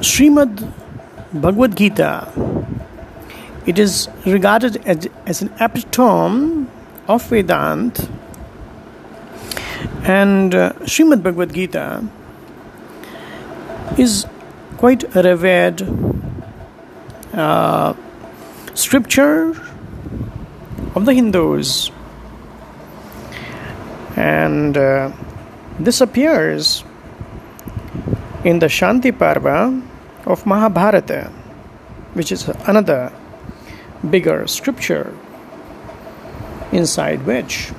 Srimad Bhagavad Gita, it is regarded as, as an epitome of Vedanta, and uh, Srimad Bhagavad Gita is quite a revered uh, scripture of the Hindus, and uh, this appears in the Shanti Parva of Mahabharata, which is another bigger scripture inside which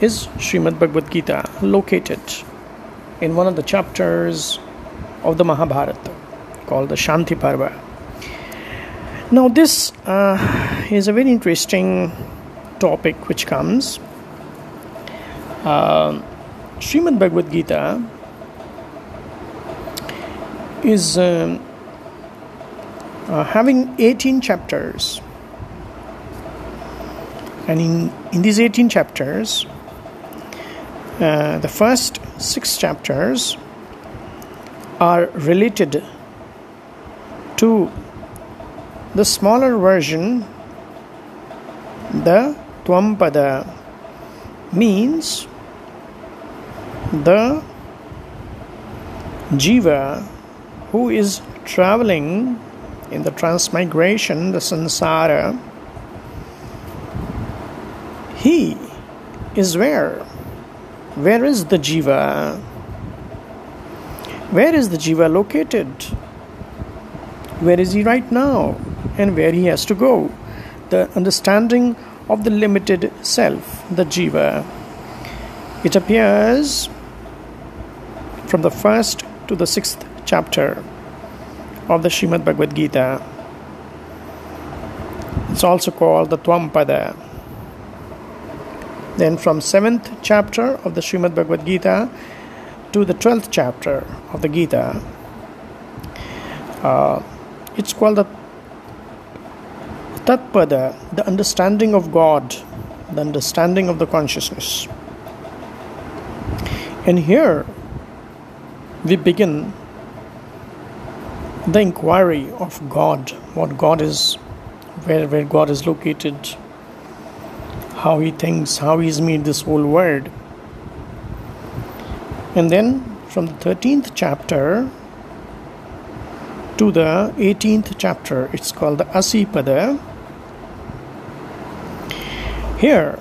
is Srimad Bhagavad Gita located in one of the chapters of the Mahabharata called the Shanti Parva. Now, this uh, is a very interesting topic which comes. Uh, Srimad Bhagavad Gita is um, uh, having 18 chapters. And in, in these 18 chapters, uh, the first six chapters are related to the smaller version, the Twampada, means the Jiva who is traveling in the transmigration, the samsara, he is where? Where is the jiva? Where is the jiva located? Where is he right now? And where he has to go? The understanding of the limited self, the jiva. It appears from the first to the sixth chapter of the Srimad Bhagavad Gita. It's also called the Twampada. Then, from 7th chapter of the Srimad Bhagavad Gita to the 12th chapter of the Gita, uh, it's called the Tatpada, the understanding of God, the understanding of the consciousness. And here we begin the inquiry of God, what God is, where, where God is located, how He thinks, how He's made this whole world. And then from the 13th chapter to the 18th chapter, it's called the Asipada. Here,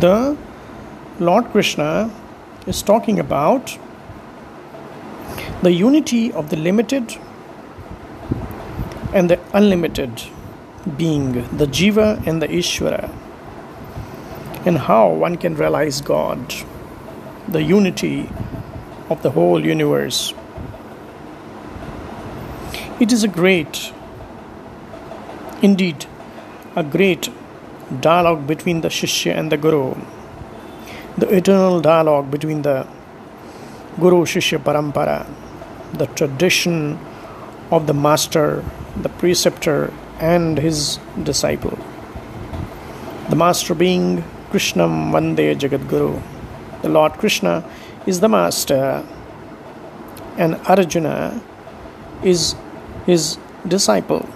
the Lord Krishna is talking about the unity of the limited and the unlimited being, the Jiva and the Ishvara, and how one can realize God, the unity of the whole universe. It is a great, indeed, a great dialogue between the Shishya and the Guru, the eternal dialogue between the Guru Shishya Parampara the tradition of the master, the preceptor, and his disciple. The master being Krishna Vande Jagadguru. The Lord Krishna is the master, and Arjuna is his disciple.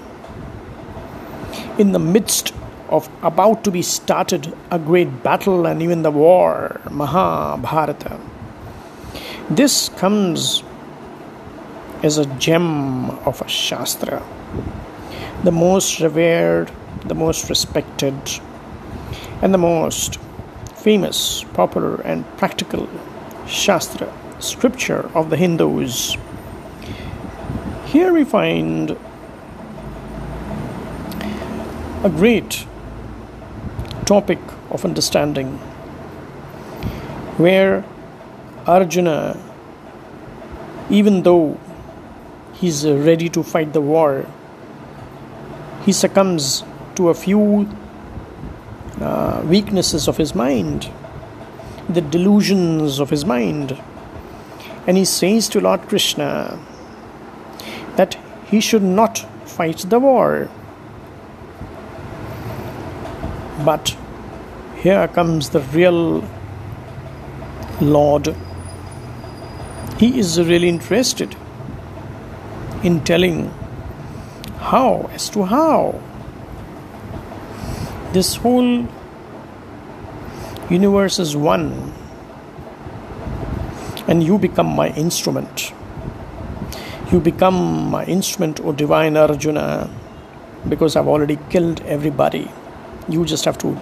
In the midst of about to be started a great battle and even the war, Mahabharata. This comes is a gem of a Shastra, the most revered, the most respected, and the most famous, popular, and practical Shastra, scripture of the Hindus. Here we find a great topic of understanding where Arjuna, even though he's uh, ready to fight the war. He succumbs to a few uh, weaknesses of his mind, the delusions of his mind. And he says to Lord Krishna that he should not fight the war. But here comes the real Lord he is really interested in telling how, as to how this whole universe is one and you become my instrument. You become my instrument, O divine Arjuna, because I've already killed everybody. You just have to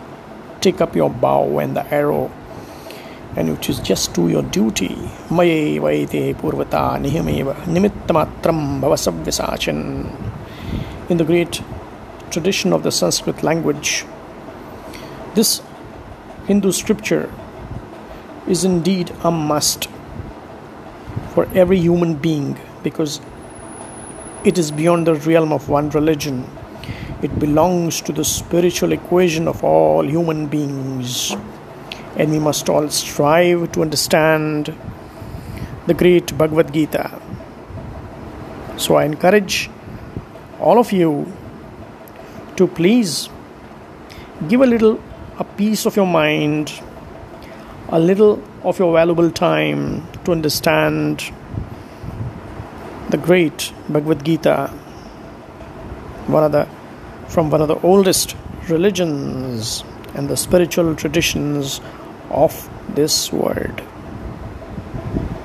take up your bow and the arrow and which is just do your duty. Maye vaite purvata nihimeva nimittamatram bhavasavvisachan. In the great tradition of the Sanskrit language, this Hindu scripture is indeed a must for every human being because it is beyond the realm of one religion. It belongs to the spiritual equation of all human beings. And we must all strive to understand the great Bhagavad Gita. So I encourage all of you to please give a little a piece of your mind, a little of your valuable time to understand the great Bhagavad Gita, one of the from one of the oldest religions and the spiritual traditions of this world.